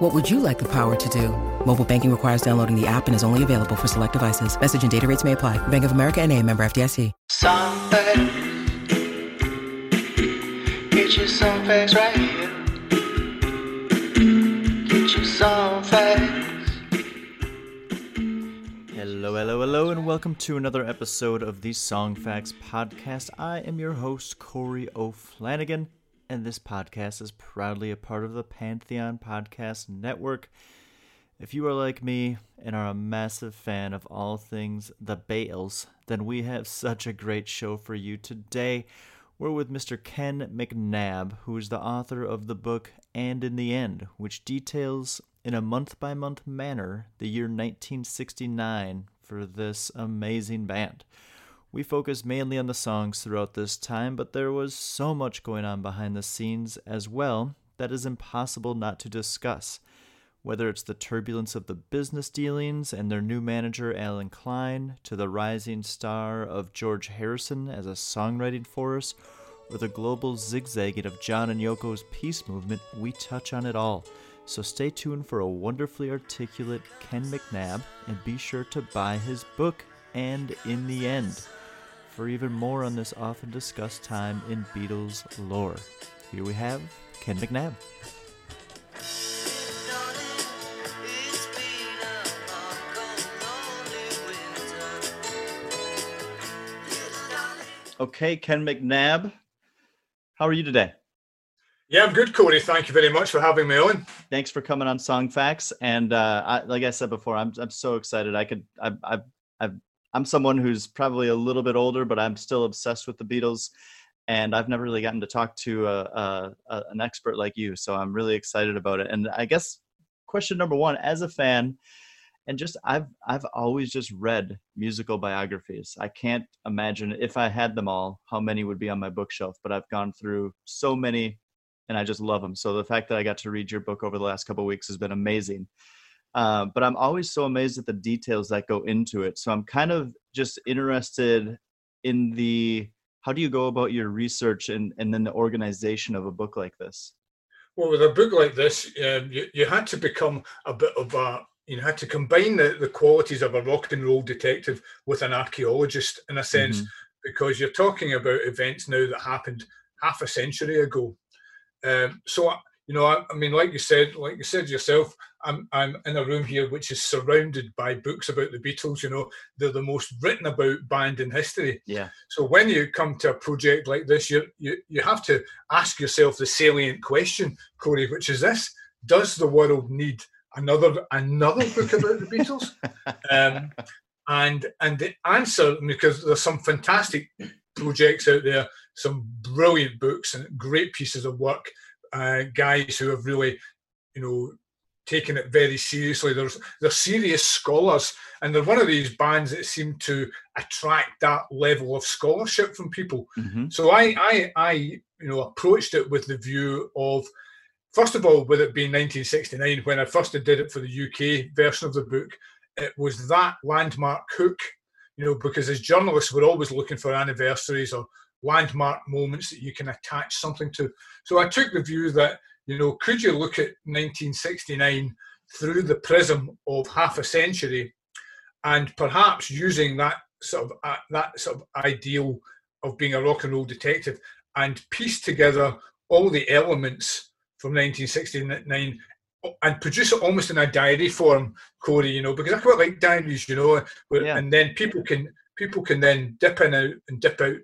What would you like the power to do? Mobile banking requires downloading the app and is only available for select devices. Message and data rates may apply. Bank of America and a member FDIC. Some facts. Get you some facts right here. Get you some facts. Hello, hello, hello, and welcome to another episode of the Song Facts Podcast. I am your host, Corey O'Flanagan, and this podcast is proudly a part of the Pantheon Podcast Network. If you are like me and are a massive fan of all things the Beatles, then we have such a great show for you today. We're with Mr. Ken McNab, who is the author of the book And in the End, which details in a month by month manner the year 1969 for this amazing band. We focused mainly on the songs throughout this time, but there was so much going on behind the scenes as well that is impossible not to discuss. Whether it's the turbulence of the business dealings and their new manager, Allen Klein, to the rising star of George Harrison as a songwriting force, or the global zigzagging of John and Yoko's peace movement, we touch on it all. So stay tuned for a wonderfully articulate Ken McNab and be sure to buy his book, And in the End, for even more on this often discussed time in Beatles lore. Here we have Ken McNab. It's been a long, cold, lonely winter. Okay, Ken McNab, how are you today? Yeah, I'm good, Corey. Thank you very much for having me on. Thanks for coming on Song Facts. And uh, I, like I said before, I'm I'm so excited. I could I I I I'm someone who's probably a little bit older, but I'm still obsessed with the Beatles. And I've never really gotten to talk to a, a, a, an expert like you, so I'm really excited about it. And I guess question number one, as a fan, and just I've I've always just read musical biographies. I can't imagine if I had them all, how many would be on my bookshelf. But I've gone through so many, and I just love them. So the fact that I got to read your book over the last couple weeks has been amazing. Uh, but I'm always so amazed at the details that go into it. So I'm kind of just interested in the how do you go about your research and and then the organization of a book like this. Well, with a book like this, um, you, you had to become a bit of a, you had to combine the, the qualities of a rock and roll detective with an archaeologist in a sense, Mhm. because you're talking about events now that happened half a century ago. Um, so, you know, I, I mean, like you said, like you said yourself, I'm I'm in a room here which is surrounded by books about the Beatles. You know, they're the most written about band in history. Yeah. So when you come to a project like this, you you you have to ask yourself the salient question, Corey, which is this: Does the world need another another book about the Beatles? Um, and and the answer, because there's some fantastic projects out there, some brilliant books and great pieces of work, uh, guys who have really, you know, taken it very seriously. There's they're serious scholars, and they're one of these bands that seem to attract that level of scholarship from people. hmm So I, I, I, you know, approached it with the view of, first of all, with it being 1969, when I first did it for the UK version of the book, it was that landmark hook, you know, because as journalists, we're always looking for anniversaries or landmark moments that you can attach something to. So I took the view that, you know, could you look at 1969 through the prism of half a century and perhaps using that sort of uh, that sort of ideal of being a rock and roll detective and piece together all the elements from 1969 and produce it almost in a diary form, Corey. You know, because I quite like diaries. You know, where, Yeah. and then people can people can then dip in out and dip out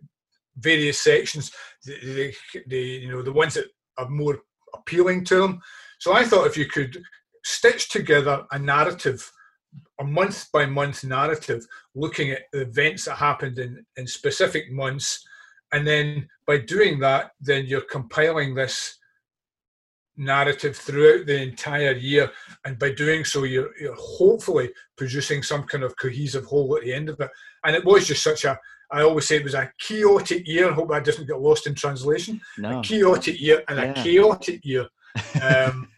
various sections. The, the, the you know the ones that are more appealing to them. So I thought if you could stitch together a narrative a month by month narrative looking at the events that happened in, in specific months and then by doing that then you're compiling this narrative throughout the entire year and by doing so you're, you're hopefully producing some kind of cohesive whole at the end of it and it was just such a, I always say it was a chaotic year. I hope that doesn't get lost in translation. No. A chaotic year and Yeah. a chaotic year. Um,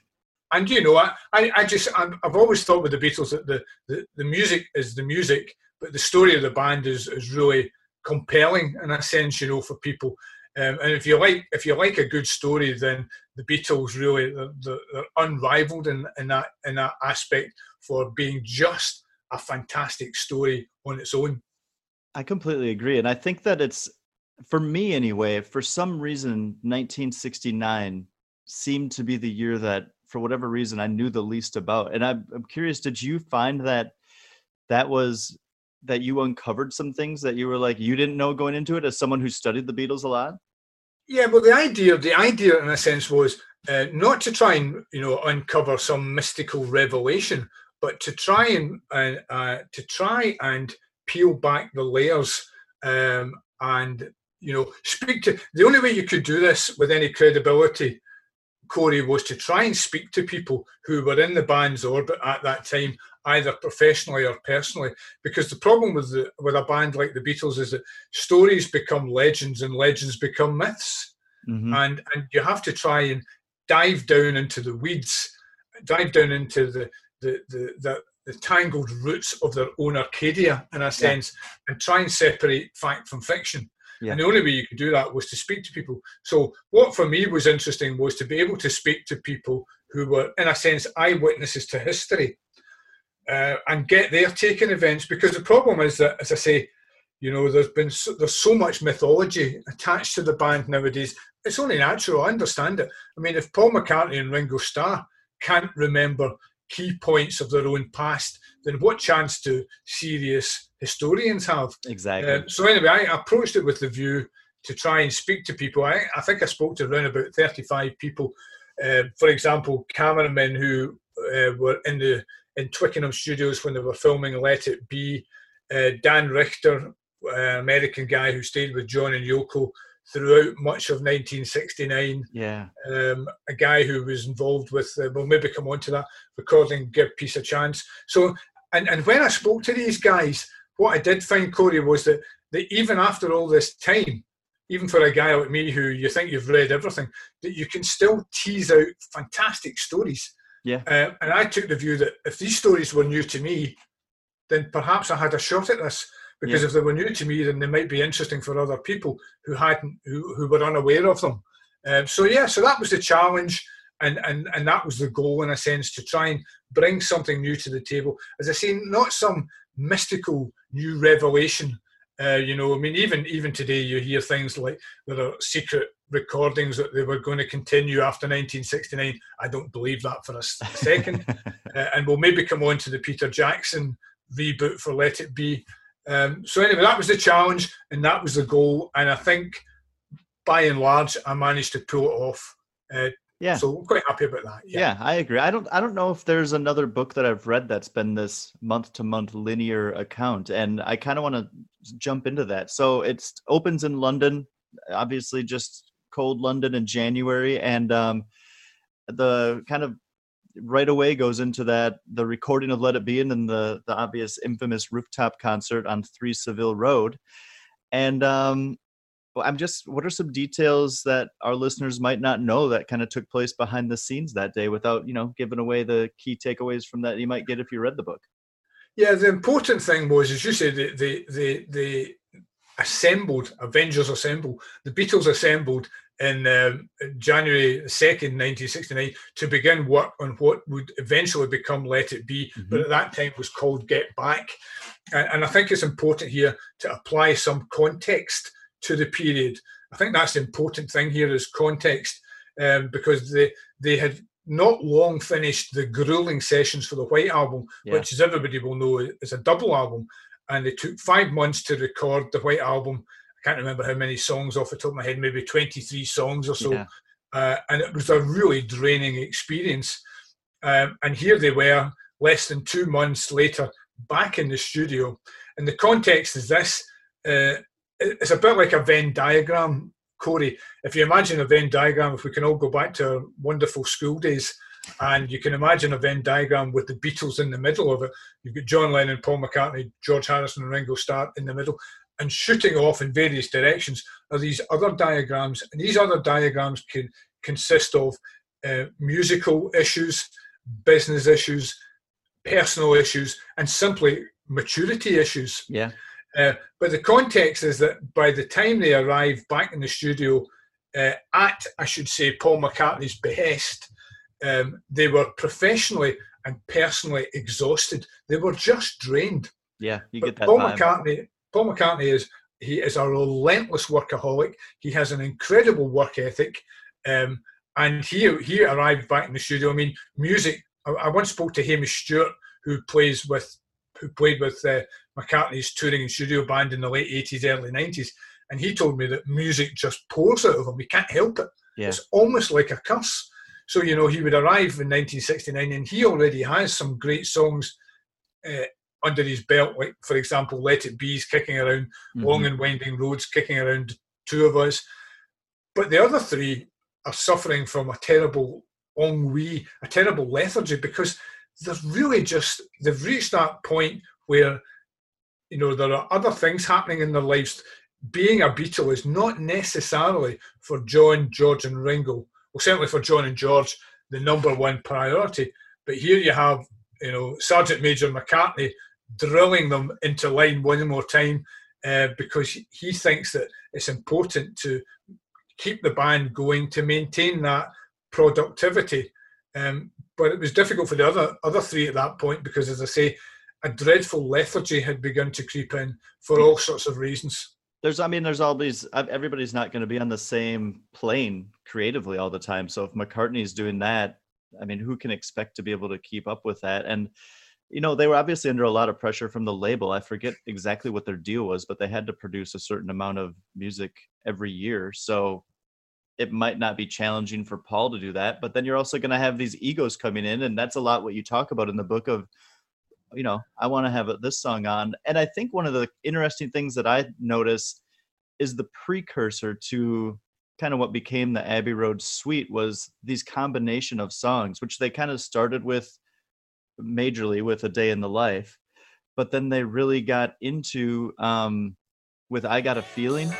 and you know, I, I, I just, I'm, I've always thought with the Beatles that the, the, the music is the music, but the story of the band is, is really compelling in a sense, you know, for people. Um, and if you like, if you like a good story, then the Beatles really they're unrivaled in, in that in that aspect for being just a fantastic story on its own. I completely agree. And I think that it's, for me anyway, for some reason, 1969 seemed to be the year that, for whatever reason, I knew the least about. And I'm, I'm curious, did you find that that was, that you uncovered some things that you were like, you didn't know going into it as someone who studied the Beatles a lot? Yeah, well, the idea, the idea in a sense was uh, not to try and you know uncover some mystical revelation, but to try and uh, uh, to try and peel back the layers um, and you know speak to. The only way you could do this with any credibility, Corey, was to try and speak to people who were in the band's orbit at that time, either professionally or personally. Because the problem with the, with a band like the Beatles is that stories become legends and legends become myths Mhm. and and you have to try and dive down into the weeds, dive down into the the the, the, the tangled roots of their own Arcadia in a sense, and try and separate fact from fiction. Yeah. And the only way you could do that was to speak to people. So what for me was interesting was to be able to speak to people who were, in a sense, eyewitnesses to history, uh, and get their take on events. Because the problem is that, as I say, you know, there's been so, there's so much mythology attached to the band nowadays. It's only natural. I understand it. I mean, if Paul McCartney and Ringo Starr can't remember key points of their own past, then what chance do serious historians have? Exactly. Um, so anyway, I approached it with the view to try and speak to people. I, I think I spoke to around about 35 people. Uh, for example, cameramen who uh, were in the in Twickenham studios when they were filming Let It Be. Uh, Dan Richter, uh, American guy who stayed with John and Yoko throughout much of 1969 yeah. um, a guy who was involved with, uh, we'll maybe come on to that, recording Give Peace a Chance. So, and, and when I spoke to these guys, what I did find, Corey, was that, that even after all this time, even for a guy like me who you think you've read everything, that you can still tease out fantastic stories. Yeah. Uh, and I took the view that if these stories were new to me, then perhaps I had a shot at this. Because Yeah. if they were new to me, then they might be interesting for other people who hadn't, who, who were unaware of them. Um, so yeah, so that was the challenge, and and and that was the goal in a sense to try and bring something new to the table. As I say, not some mystical new revelation. Uh, you know, I mean, even even today, you hear things like there are secret recordings that they were going to continue after 1969. I don't believe that for a second. uh, and we'll maybe come on to the Peter Jackson reboot for Let It Be. Um, so anyway, that was the challenge, and that was the goal. And I think, by and large, I managed to pull it off. Uh, yeah. So I'm quite happy about that. yeah i agree i don't i don't know if there's another book that i've read that's been this month to month linear account and i kind of want to jump into that so it opens in london obviously just cold london in january and um the kind of right away goes into that the recording of let it be and then the the obvious infamous rooftop concert on 3 Savile Row and um I'm just, what are some details that our listeners might not know that kind of took place behind the scenes that day without, you know, giving away the key takeaways from that you might get if you read the book? Yeah, the important thing was, as you said, the the they, they assembled Avengers assembled, The Beatles assembled in um, January second, nineteen sixty nine, to begin work on what would eventually become Let It Be, but at that time was called Get Back. And, and I think it's important here to apply some context to the period. I think that's the important thing here is context, um, because they they had not long finished the grueling sessions for the White Album, Yeah. which, as everybody will know, is a double album. And they took five months to record the White Album. I can't remember how many songs off the top of my head, maybe 23 songs or so. Yeah. Uh, and it was a really draining experience. Um, and here they were, less than two months later, back in the studio. And the context is this uh, it's a bit like a Venn diagram, Corey. If you imagine a Venn diagram, if we can all go back to our wonderful school days, and you can imagine a Venn diagram with the Beatles in the middle of it. You've got John Lennon, Paul McCartney, George Harrison, and Ringo Starr in the middle. And shooting off in various directions are these other diagrams, and these other diagrams can consist of uh, musical issues, business issues, personal issues, and simply maturity issues. Yeah. Uh, but the context is that by the time they arrive back in the studio, uh, at I should say Paul McCartney's behest, um, they were professionally and personally exhausted. They were just drained. Yeah, you But get that Paul. McCartney, Paul McCartney is he is a relentless workaholic. He has an incredible work ethic, um, and he he arrived back in the studio. I mean, music. I, I once spoke to Hamish Stewart, who plays with who played with uh, McCartney's touring and studio band in the late eighties, early nineties, and he told me that music just pours out of him. He can't help it. Yeah. It's almost like a curse. So you know, he would arrive in 1969, and he already has some great songs uh, under his belt. Like, for example, "Let It Be's" kicking around Mhm. long and winding roads, kicking around two of us. But the other three are suffering from a terrible ennui, a terrible lethargy, because they're really just they've reached that point where you know there are other things happening in their lives. Being a Beatle is not necessarily for John, George, and Ringo. Well, certainly for John and George, the number one priority. But here you have, you know, Sergeant Major McCartney drilling them into line one more time uh, because he thinks that it's important to keep the band going to maintain that productivity. Um, but it was difficult for the other other three at that point because, as I say, a dreadful lethargy had begun to creep in for all sorts of reasons. there's i mean there's always ev- everybody's not going to be on the same plane creatively all the time so if mccartney's doing that i mean who can expect to be able to keep up with that and you know they were obviously under a lot of pressure from the label i forget exactly what their deal was but they had to produce a certain amount of music every year so it might not be challenging for paul to do that but then you're also going to have these egos coming in and that's a lot what you talk about in the book of you know, I want to have this song on. And I think one of the interesting things that I notice is the precursor to kind of what became the Abbey Road Suite was these combination of songs, which they kind of started with majorly with A Day in the Life, but then they really got into um, with I Got a Feeling.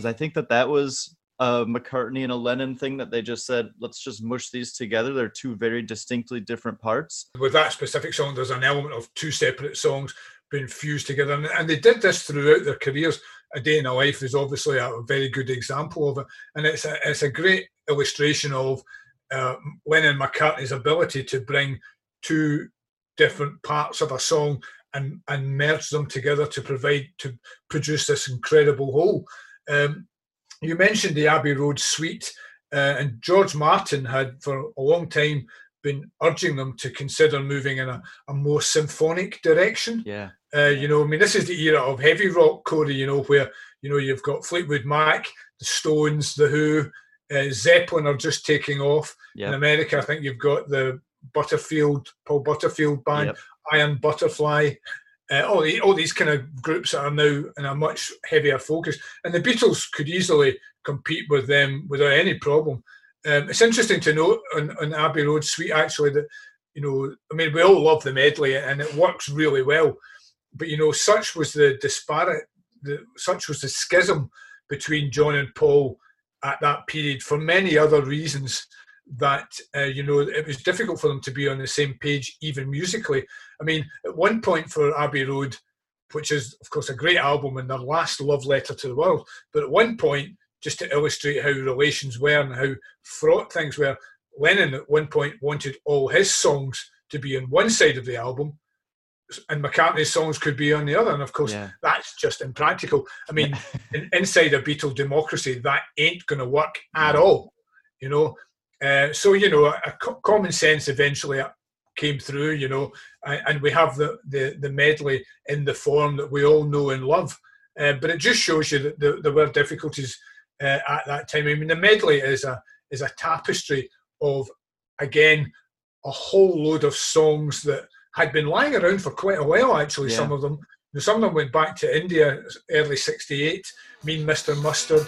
Because I think that that was a McCartney and a Lennon thing that they just said, let's just mush these together. They're two very distinctly different parts. with that specific song, there's an element of two separate songs being fused together. And, and they did this throughout their careers. A Day in a Life is obviously a, very good example of it. And it's a, it's a great illustration of uh, Lennon McCartney's ability to bring two different parts of a song and, and merge them together to provide, to produce this incredible whole. Um, you mentioned the Abbey Road suite, uh, and George Martin had for a long time been urging them to consider moving in a, a more symphonic direction. Yeah. Uh, you know, I mean, this is the era of heavy rock, Corey. You know, where you know you've got Fleetwood Mac, the Stones, the Who, uh, Zeppelin are just taking off. In America, I think you've got the Butterfield, Paul Butterfield band, Yep. Iron Butterfly. Uh, all, the, all these kind of groups that are now in a much heavier focus, and the Beatles could easily compete with them without any problem. Um, it's interesting to note on, on Abbey Road Suite actually that you know, I mean, we all love the medley and it works really well, but you know, such was the disparate, the, such was the schism between John and Paul at that period for many other reasons that uh, you know it was difficult for them to be on the same page even musically. I mean at one point for abbey road which is of course a great album and their last love letter to the world but at one point just to illustrate how relations were and how fraught things were lennon at one point wanted all his songs to be on one side of the album and mccartney's songs could be on the other and of course Yeah. that's just impractical. I mean in, inside a beatle democracy that ain't going to work at all you know uh, so you know, a co- common sense eventually came through. You know, and, and we have the, the the medley in the form that we all know and love. Uh, but it just shows you that there, there were difficulties uh, at that time. I mean, the medley is a is a tapestry of again a whole load of songs that had been lying around for quite a while. Actually, Yeah. some of them. Some of them went back to India early '68. Mean Mr. Mustard.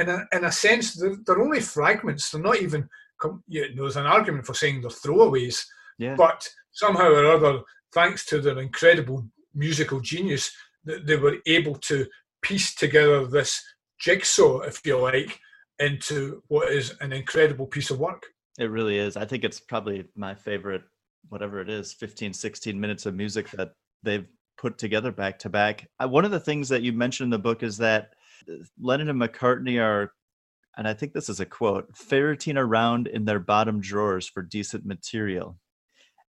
In a, in a sense, they're, they're only fragments. They're not even. Com- yeah, there's an argument for saying they're throwaways, Yeah. but somehow or other, thanks to their incredible musical genius, that they were able to piece together this jigsaw, if you like, into what is an incredible piece of work. It really is. I think it's probably my favorite, whatever it is, 15, 16 minutes of music that they've put together back to back. One of the things that you mentioned in the book is that Lennon and McCartney are, and I think this is a quote, ferreting around in their bottom drawers for decent material.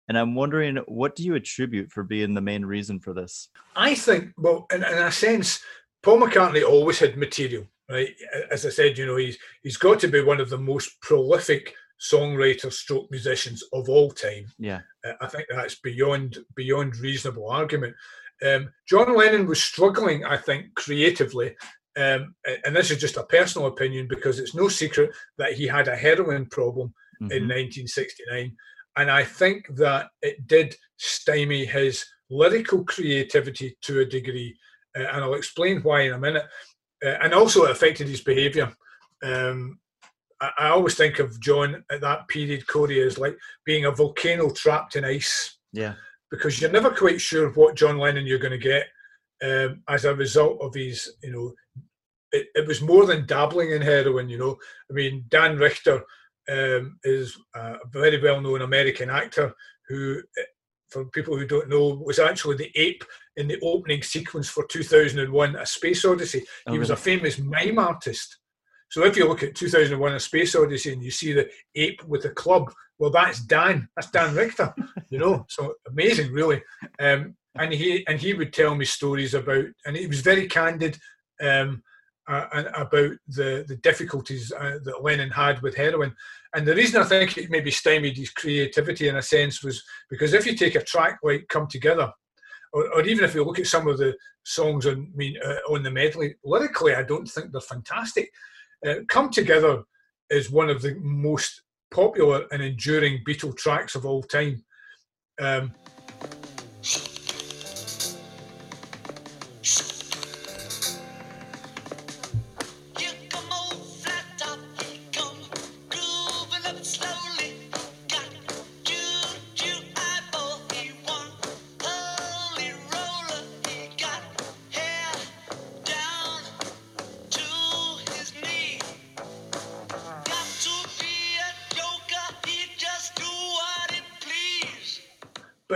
And I'm wondering, what do you attribute for being the main reason for this? I think, well, in, in a sense, Paul McCartney always had material, right? As I said, you know, he's he's got to be one of the most prolific songwriters, stroke musicians of all time. Yeah. Uh, I think that's beyond beyond reasonable argument. Um, John Lennon was struggling, I think, creatively, um, and this is just a personal opinion because it's no secret that he had a heroin problem in Mhm. 1969, and I think that it did stymie his lyrical creativity to a degree, uh, and I'll explain why in a minute. Uh, and also, it affected his behaviour. Um, I, I always think of John at that period, Corey, as like being a volcano trapped in ice Yeah. because you're never quite sure what John Lennon you're going to get um, as a result of his, you know, it, it was more than dabbling in heroin, you know. I mean, Dan Richter um, is a very well known American actor who, eh, for people who don't know, was actually the ape in the opening sequence for 2001 A Space Odyssey. Oh, he was a famous mime artist. So if you look at 2001 A Space Odyssey and you see the ape with the club, well, that's Dan. That's Dan Richter, you know. So amazing, really. Um, and he and he would tell me stories about, and he was very candid um, uh, about the the difficulties uh, that Lennon had with heroin. And the reason I think it maybe stymied his creativity in a sense was because if you take a track like "Come Together," or, or even if you look at some of the songs on, I mean, uh, on the medley, lyrically, I don't think they're fantastic. Uh, "Come Together" is one of the most popular and enduring Beatle tracks of all time. Um,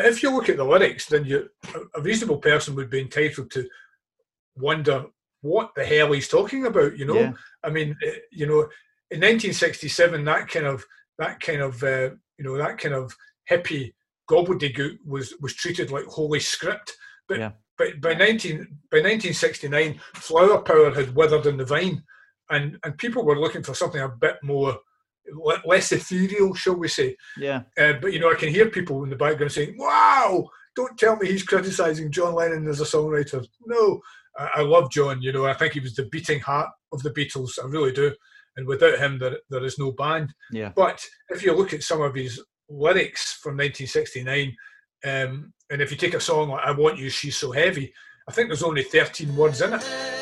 But if you look at the lyrics, then you a- reasonable person would be entitled to wonder what the hell he's talking about. You know, Yeah. I mean, eh, you know, in 1967, that kind of that kind of uh, you know that kind of hippie gobbledygook was was treated like holy script. But Yeah. but by 19 by 1969, flower power had withered in the vine, and and people were looking for something a bit more less ethereal, shall we say? Yeah. Uh, but you know, I can hear people in the background saying, "Wow, don't tell me he's criticizing John Lennon as a songwriter." No, I, I love John. You know, I think he was the beating heart of the Beatles. I really do. And without him, there there is no band. Yeah. But if you look at some of his lyrics from 1969, um, and if you take a song like "I Want You, She's So Heavy," I think there's only 13 words in it.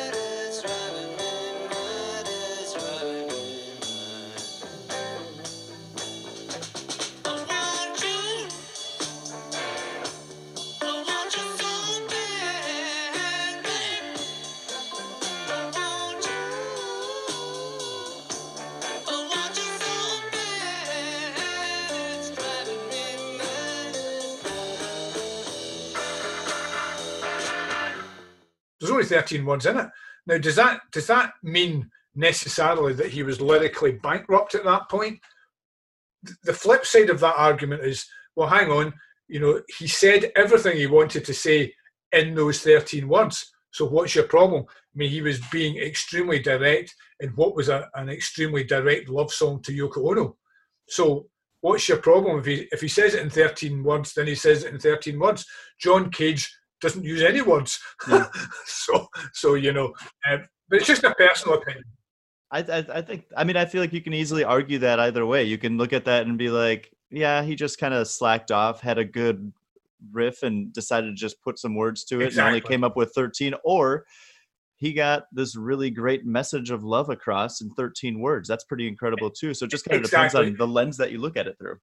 13 words in it. Now, does that does that mean necessarily that he was lyrically bankrupt at that point. The flip side of that argument is, well, hang on, you know, he said everything he wanted to say in those 13 words. So what's your problem? I mean, he was being extremely direct in what was a, an extremely direct love song to Yoko Ono. So what's your problem if he if he says it in 13 words, then he says it in 13 words. John Cage doesn't use any words. Yeah. so so you know, uh, but it's just a personal opinion. I, I I think I mean I feel like you can easily argue that either way. You can look at that and be like, yeah, he just kind of slacked off, had a good riff, and decided to just put some words to it, and only came up with thirteen. Or he got this really great message of love across in thirteen words. That's pretty incredible too. So it just kind of depends on the lens that you look at it through.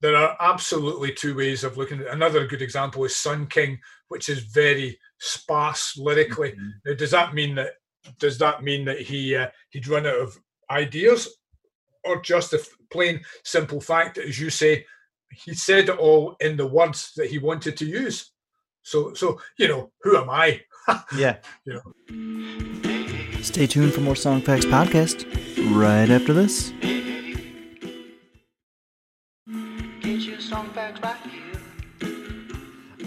There are absolutely two ways of looking at it. Another good example is Sun King, which is very sparse lyrically. Mhm. Now, does that mean that does that mean that he uh, he'd run out of ideas, or just the plain simple fact that, as you say, he said it all in the words that he wanted to use? So, so you know, who am I? Yeah. You know. Stay tuned for more Song Facts podcast right after this.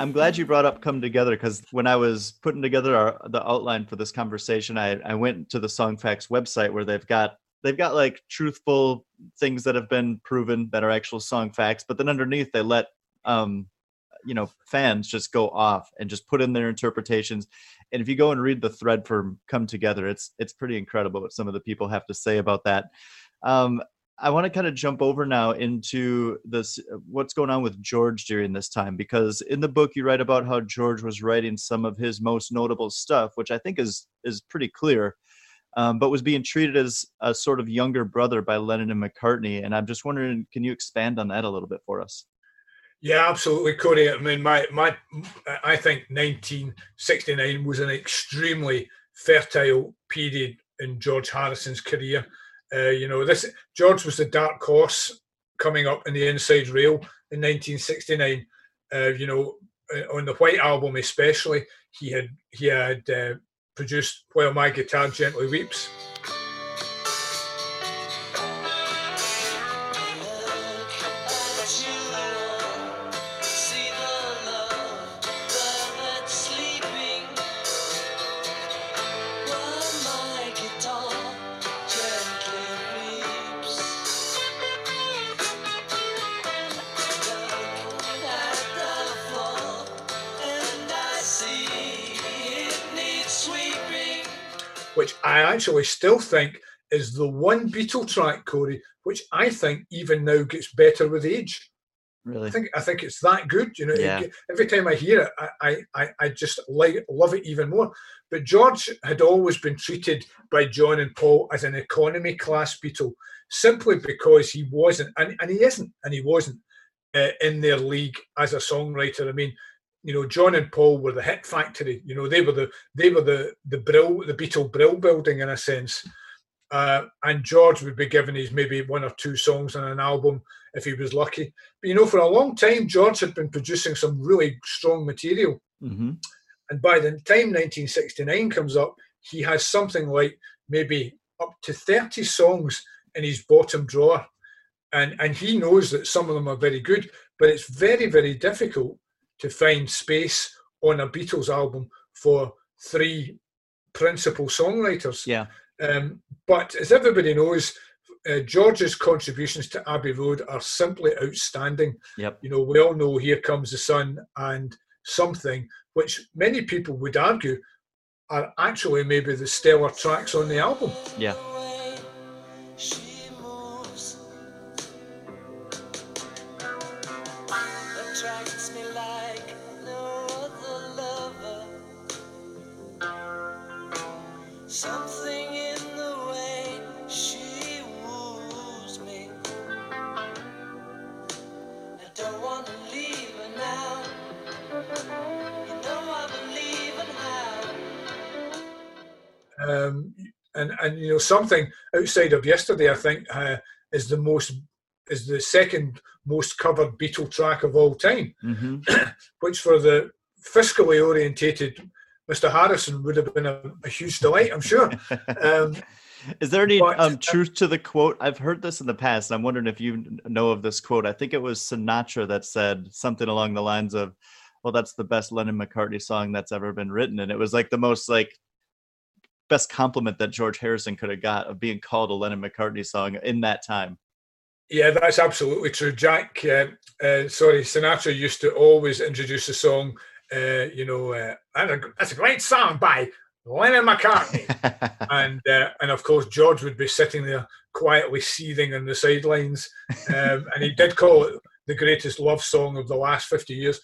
I'm glad you brought up "Come Together" because when I was putting together our, the outline for this conversation, I, I went to the Songfacts website where they've got they've got like truthful things that have been proven that are actual song facts, but then underneath they let um, you know fans just go off and just put in their interpretations. And if you go and read the thread for "Come Together," it's it's pretty incredible what some of the people have to say about that. Um, I want to kind of jump over now into this what's going on with George during this time because in the book you write about how George was writing some of his most notable stuff, which I think is is pretty clear, um, but was being treated as a sort of younger brother by Lennon and McCartney. And I'm just wondering, can you expand on that a little bit for us? Yeah, absolutely, Corey. I mean, my my, I think 1969 was an extremely fertile period in George Harrison's career. Uh, you know, this George was the dark horse coming up in the Inside Rail in 1969. Uh, you know, uh, on the White Album especially, he had he had uh, produced "While My Guitar Gently Weeps." Actually still think is the one Beatle track, Corey, which I think even now gets better with age. Really? I think I think it's that good. You know, Yeah. every time I hear it, I, I, I, I just like love it even more. But George had always been treated by John and Paul as an economy class Beatle, simply because he wasn't, and, and he isn't, and he wasn't uh, in their league as a songwriter. I mean, you know, John and Paul were the hit factory. You know, they were the they were the the Brill the Beatle Brill building in a sense. Uh, and George would be given his maybe one or two songs on an album if he was lucky. But you know, for a long time, George had been producing some really strong material. hmm And by the time 1969 comes up, he has something like maybe up to 30 songs in his bottom drawer. And, and he knows that some of them are very good, but it's very, very difficult to find space on a Beatles album for three principal songwriters. Yeah. Um, but as everybody knows, uh, George's contributions to Abbey Road are simply outstanding. Yep. You know, we all know Here Comes the Sun and Something, which many people would argue are actually maybe the stellar tracks on the album. Yeah. Um, and and you know something outside of yesterday, I think uh, is the most is the second most covered Beatle track of all time. hmm which for the fiscally orientated Mr. Harrison would have been a, a huge delight, I'm sure. Um, Is there any But- um, truth to the quote? I've heard this in the past. and I'm wondering if you know of this quote. I think it was Sinatra that said something along the lines of, "Well, that's the best Lennon McCartney song that's ever been written," and it was like the most like best compliment that George Harrison could have got of being called a Lennon McCartney song in that time. Yeah, that's absolutely true. Jack, uh, uh, sorry, Sinatra used to always introduce a song, uh, you know, uh, that's, a, that's a great song by Lennon McCartney. and uh, and of course, George would be sitting there quietly seething on the sidelines. Um, and he did call it the greatest love song of the last 50 years.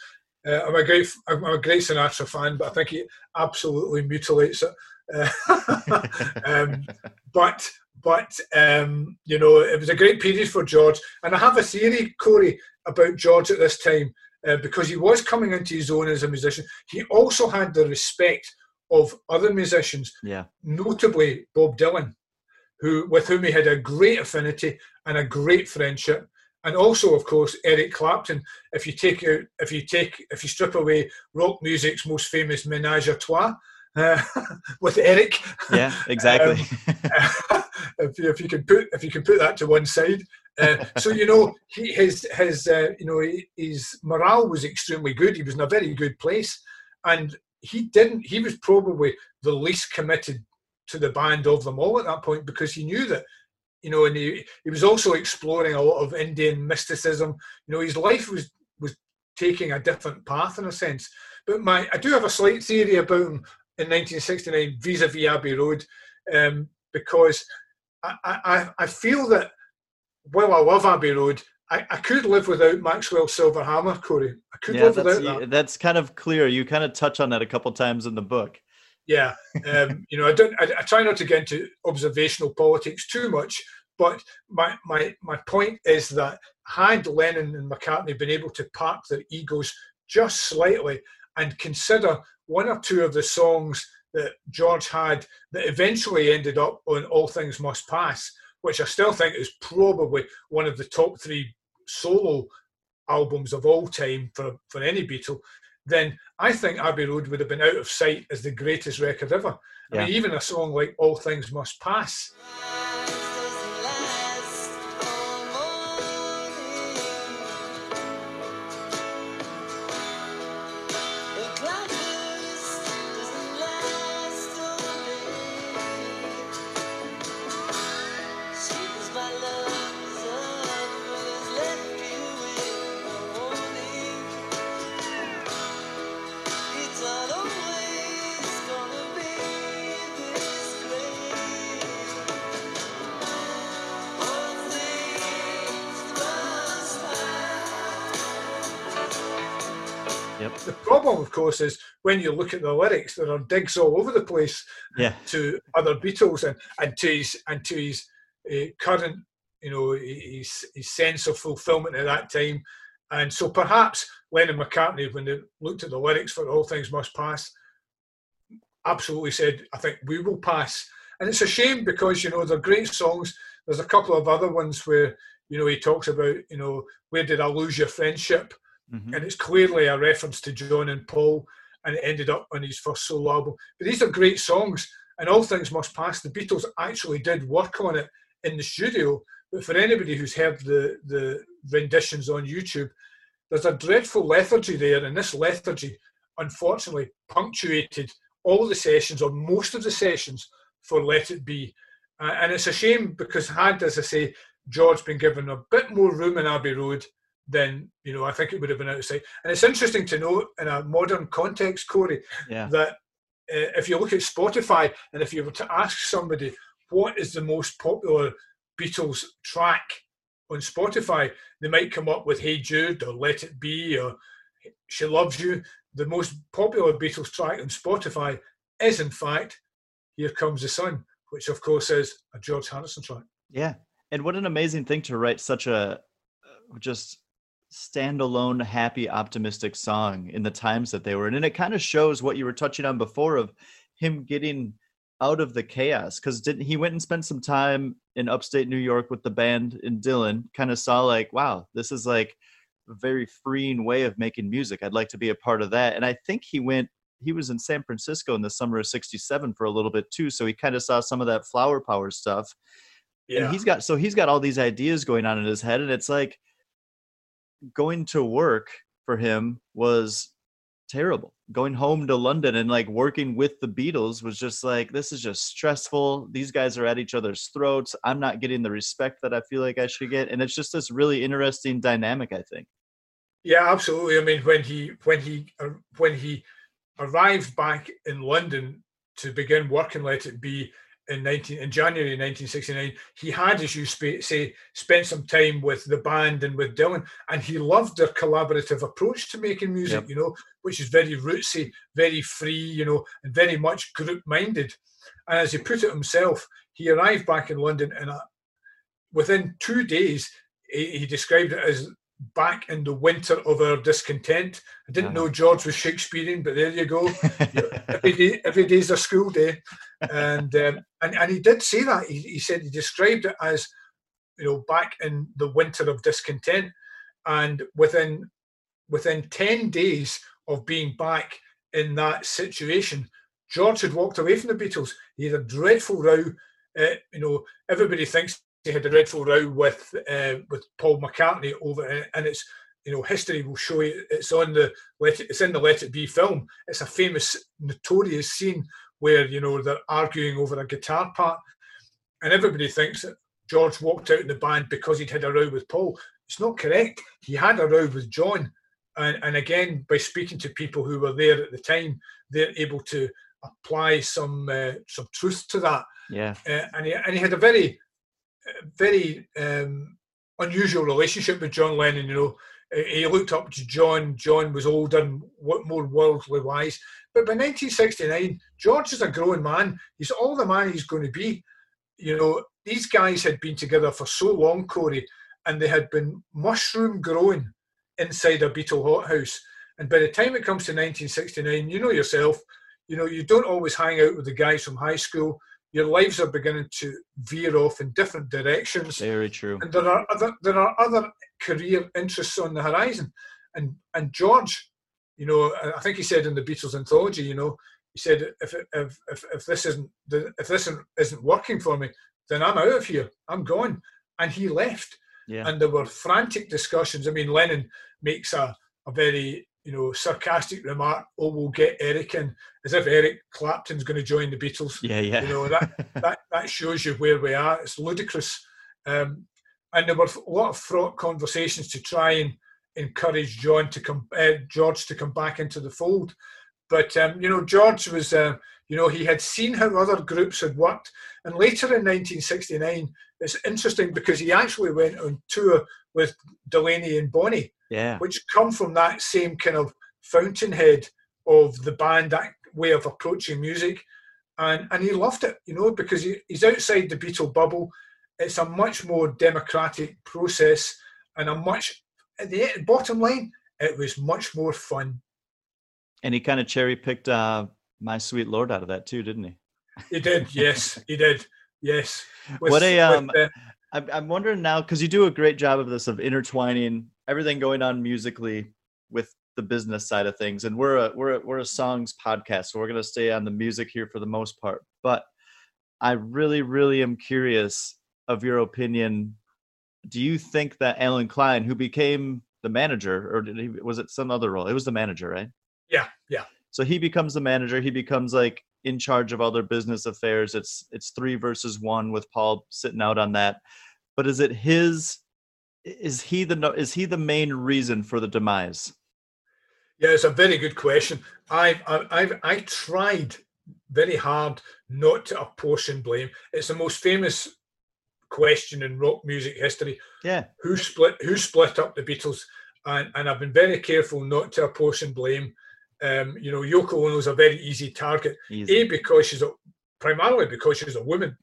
Uh, I'm a great I'm a great Sinatra fan, but I think he absolutely mutilates it. Uh, um, but but um, you know, it was a great period for George. And I have a theory, Corey, about George at this time uh, because he was coming into his own as a musician. He also had the respect of other musicians, yeah, notably Bob Dylan, who with whom he had a great affinity and a great friendship. And also, of course, Eric Clapton. If you take out, if you take, if you strip away rock music's most famous menage a trois uh, with Eric, yeah, exactly. if, you, if you can put if you can put that to one side. Uh, so you know he, his his uh, you know his morale was extremely good. He was in a very good place, and he didn't. He was probably the least committed to the band of them all at that point because he knew that you know, and he, he was also exploring a lot of Indian mysticism. You know, his life was was taking a different path in a sense. But my I do have a slight theory about him in 1969 vis-a-vis Abbey Road, um, because I, I I feel that while I love Abbey Road, I, I could live without Maxwell Silver Hammer, Corey. I could yeah, live without that. that's kind of clear. You kind of touch on that a couple times in the book. Yeah, um, you know, I don't. I, I try not to get into observational politics too much, but my my my point is that had Lennon and McCartney been able to park their egos just slightly and consider one or two of the songs that George had that eventually ended up on All Things Must Pass, which I still think is probably one of the top three solo albums of all time for, for any Beatle, then I think Abbey Road would have been out of sight as the greatest record ever. I mean, even a song like All Things Must Pass. Problem, of course, is when you look at the lyrics, there are digs all over the place Yeah. to other Beatles and, and to his and to his uh, current, you know, his, his sense of fulfillment at that time. And so perhaps Lennon McCartney, when they looked at the lyrics for All Things Must Pass, absolutely said, I think we will pass. And it's a shame because, you know, they're great songs. There's a couple of other ones where, you know, he talks about, you know, where did I lose your friendship? Mhm. and it's clearly a reference to John and Paul, and it ended up on his first solo album. But these are great songs, and all things must pass. The Beatles actually did work on it in the studio, but for anybody who's heard the the renditions on YouTube, there's a dreadful lethargy there, and this lethargy, unfortunately, punctuated all the sessions or most of the sessions for Let It Be, uh, and it's a shame because had, as I say, George been given a bit more room in Abbey Road then you know I think it would have been out of sight. And it's interesting to note in a modern context, Corey, Yeah. that uh, if you look at Spotify and if you were to ask somebody what is the most popular Beatles track on Spotify, they might come up with "Hey Jude" or "Let It Be" or "She Loves You." The most popular Beatles track on Spotify is, in fact, "Here Comes the Sun," which of course is a George Harrison track. Yeah. And what an amazing thing to write such a uh, just standalone, happy, optimistic song in the times that they were in. And it kind of shows what you were touching on before of him getting out of the chaos. Because didn't he went and spent some time in upstate New York with the band in Dylan, kind of saw like, wow, this is like a very freeing way of making music. I'd like to be a part of that. And I think he went he was in San Francisco in the summer of '67 for a little bit too, so he kind of saw some of that flower power stuff. Yeah. And he's got so he's got all these ideas going on in his head, and it's like going to work for him was terrible. Going home to London and like working with the Beatles was just like this is just stressful. These guys are at each other's throats. I'm not getting the respect that I feel like I should get, and it's just this really interesting dynamic. I think. Yeah, absolutely. I mean, when he when he uh, when he arrived back in London to begin working Let It Be in 19 in January 1969, he had, as you sp- say, spent some time with the band and with Dylan, and he loved their collaborative approach to making music. Yep. You know, which is very rootsy, very free, you know, and very much group minded. And as he put it himself, he arrived back in London, and uh, within two days, he, he described it as back in the winter of our discontent. I didn't Uh-huh. know George was Shakespearean, but there you go. every day, every day's a school day, and um, and and he did say that. He, he said he described it as, you know, back in the winter of discontent, and within within ten days of being back in that situation, George had walked away from the Beatles. He had a dreadful row. Uh, you know, everybody thinks he had a dreadful row with uh, with Paul McCartney over, and it's you know history will show you. It's on the let it, it's in the Let It Be film. It's a famous, notorious scene where you know they're arguing over a guitar part, and everybody thinks that George walked out in the band because he'd had a row with Paul. It's not correct. He had a row with John, and and again by speaking to people who were there at the time, they're able to apply some uh, some truth to that Yeah. uh, and he and he had a very, very um, unusual relationship with John Lennon. You know, he looked up to John. John was older and more worldly wise. But by 1969, George is a grown man. He's all the man he's going to be. You know, these guys had been together for so long, Corey, and they had been mushroom growing inside a Beatle hothouse. And by the time it comes to 1969, you know yourself, you know, you don't always hang out with the guys from high school. Your lives are beginning to veer off in different directions Very true. and there are other there are other career interests on the horizon. And and George, you know, I think he said in the Beatles anthology, you know, he said if if if, if this isn't if this isn't, isn't working for me, then I'm out of here. I'm gone. And he left. Yeah. And there were frantic discussions. I mean, Lennon makes a, a very you know sarcastic remark. Oh, we'll get Eric in, as if Eric Clapton's going to join the Beatles Yeah. Yeah. you know that that that shows you where we are. It's ludicrous, um, and there were a lot of fraught conversations to try and encourage John to come, uh, George to come back into the fold. But um, you know, George was, uh, you know, he had seen how other groups had worked, and later in 1969, it's interesting because he actually went on tour with Delaney and Bonnie yeah. which come from that same kind of fountainhead of the band that way of approaching music and and he loved it you know because he, he's outside the beatle bubble it's a much more democratic process and a much at the bottom line it was much more fun And he kind of cherry picked uh, "My Sweet Lord" out of that too, didn't he? he did yes he did yes. What a, with, um, uh, I'm, I'm wondering now because you do a great job of this of intertwining everything going on musically with the business side of things and we're a we're a, we're a songs podcast so we're going to stay on the music here for the most part. But i really really am curious of your opinion. Do you think that Allen Klein who became the manager or did he was it some other role? It was the manager right? Yeah yeah. So he becomes the manager he becomes like in charge of all their business affairs it's it's three versus one with paul sitting out on that but is it his is he the no- is he the main reason for the demise Yeah, it's a very good question. I've, I've, I've I tried very hard not to apportion blame. It's the most famous question in rock music history. yeah Who split Who split up the Beatles? And and I've been very careful not to apportion blame. Um, you know, Yoko Ono's a very easy target. easy. A because she's a primarily because she's a woman.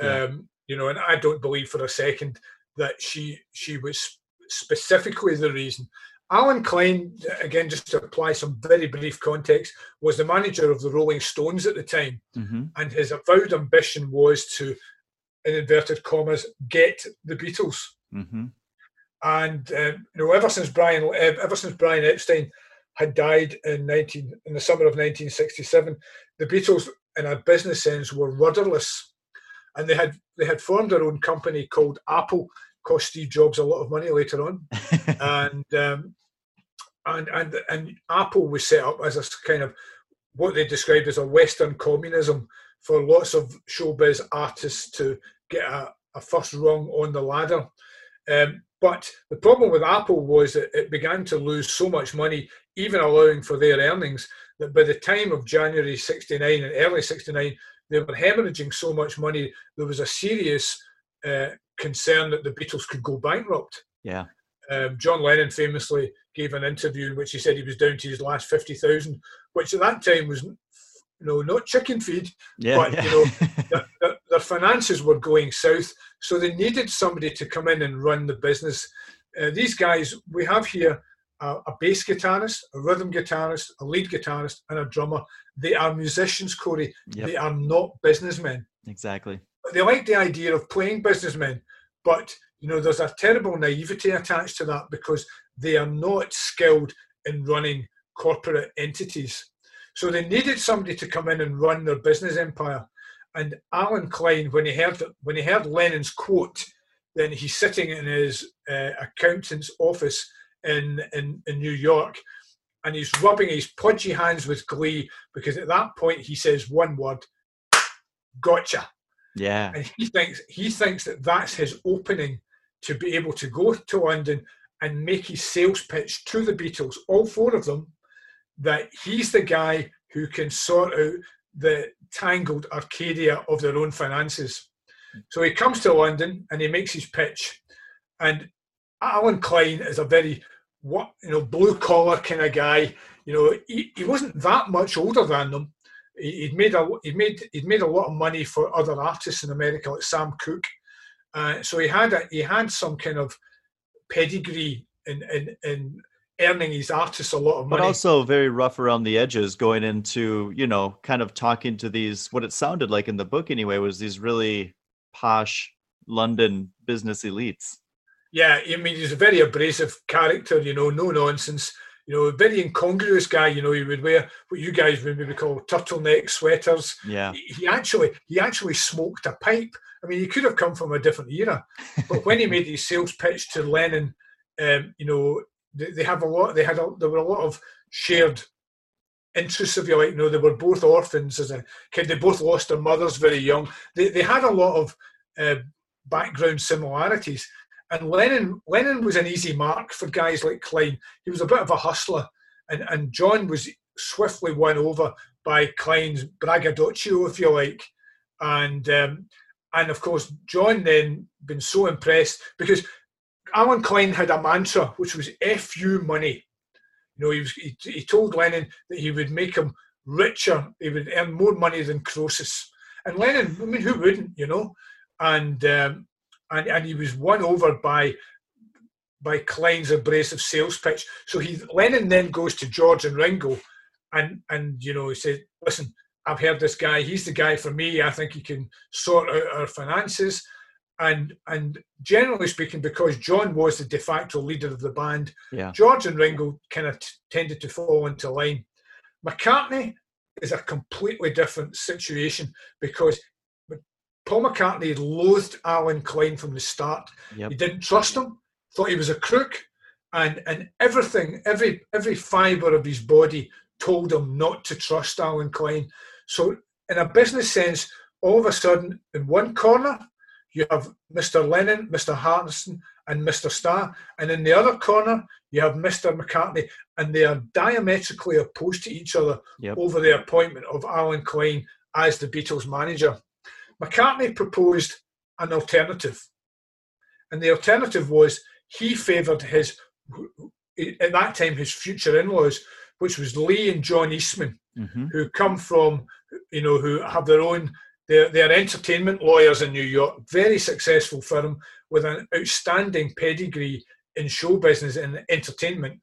Yeah. Um, you know, and I don't believe for a second that she she was specifically the reason. Allen Klein, again, just to apply some very brief context, was the manager of the Rolling Stones at the time, hmm and his avowed ambition was to, in inverted commas, get the Beatles. hmm And um, you know, ever since Brian, ever since Brian Epstein had died in 19 in the summer of 1967. The Beatles, in a business sense, were rudderless, and they had they had formed their own company called Apple. Cost Steve Jobs a lot of money later on, and um, and and and Apple was set up as a kind of what they described as a Western communism for lots of showbiz artists to get a, a first rung on the ladder. Um, but the problem with Apple was that it began to lose so much money, even allowing for their earnings, that by the time of January 69 and early 69, they were hemorrhaging so much money, there was a serious uh, concern that the Beatles could go bankrupt. Yeah. Um, John Lennon famously gave an interview in which he said he was down to his last 50,000, which at that time was, you know, not chicken feed, Yeah. But, yeah. you know, their, their finances were going south, so they needed somebody to come in and run the business. Uh, these guys, we have here a, a bass guitarist, a rhythm guitarist, a lead guitarist, and a drummer. They are musicians, Corey. Yep. They are not businessmen. exactly. They like the idea of playing businessmen, but you know, there's a terrible naivety attached to that because they are not skilled in running corporate entities. So they needed somebody to come in and run their business empire. And Allen Klein, when he heard when he heard Lennon's quote, then he's sitting in his uh, accountant's office in, in in New York, and he's rubbing his pudgy hands with glee because at that point he says one word, "Gotcha." Yeah. and he thinks he thinks that that's his opening to be able to go to London and make his sales pitch to the Beatles, all four of them, that he's the guy who can sort out the tangled Arcadia of their own finances. So he comes to London and he makes his pitch, and Allen Klein is a very what you know blue collar kind of guy. You know, he, he wasn't that much older than them. He- He'd made a he made he'd made a lot of money for other artists in America, like Sam Cooke. Uh, so he had a, he had some kind of pedigree in, in in earning his artists a lot of But money. also very rough around the edges going into, you know, kind of talking to these, what it sounded like in the book anyway, was these really posh London business elites. Yeah, I mean, he's a very abrasive character, you know, no nonsense, you know, a very incongruous guy, you know, he would wear what you guys would maybe call turtleneck sweaters. Yeah. He he actually he actually smoked a pipe. I mean, he could have come from a different era, but when he made his sales pitch to Lennon, um, you know, they, have a lot. They had a, there were a lot of shared interests, if you like. You know, they were both orphans as a kid. They both lost their mothers very young. They they had a lot of uh, background similarities. And Lennon Lennon was an easy mark for guys like Klein. He was a bit of a hustler, and and John was swiftly won over by Klein's braggadocio, if you like, and um, and of course John then been so impressed because Allen Klein had a mantra which was "F you money." You know, he was he, he told Lennon that he would make him richer, he would earn more money than Croesus, and Lennon, I mean, who wouldn't, you know, and um, and and he was won over by by Klein's abrasive sales pitch. So he Lennon then goes to George and Ringo, and and you know he said, "Listen, I've heard this guy. He's the guy for me. I think he can sort out our finances." And and generally speaking, because John was the de facto leader of the band, Yeah. George and Ringo kind of t- tended to fall into line. McCartney is a completely different situation because Paul McCartney loathed Allen Klein from the start. Yep. He didn't trust him, thought he was a crook, and and everything, every every fibre of his body told him not to trust Allen Klein. So, in a business sense, all of a sudden, in one corner, you have Mr. Lennon, Mr. Harrison, and Mr. Starr, and in the other corner, you have Mr. McCartney, and they are diametrically opposed to each other Yep. over the appointment of Allen Klein as the Beatles manager. McCartney proposed an alternative, and the alternative was he favoured his, at that time, his future in-laws, which was Lee and John Eastman, hmm who come from, you know, who have their own. They're, they're entertainment lawyers in New York, very successful firm with an outstanding pedigree in show business and entertainment.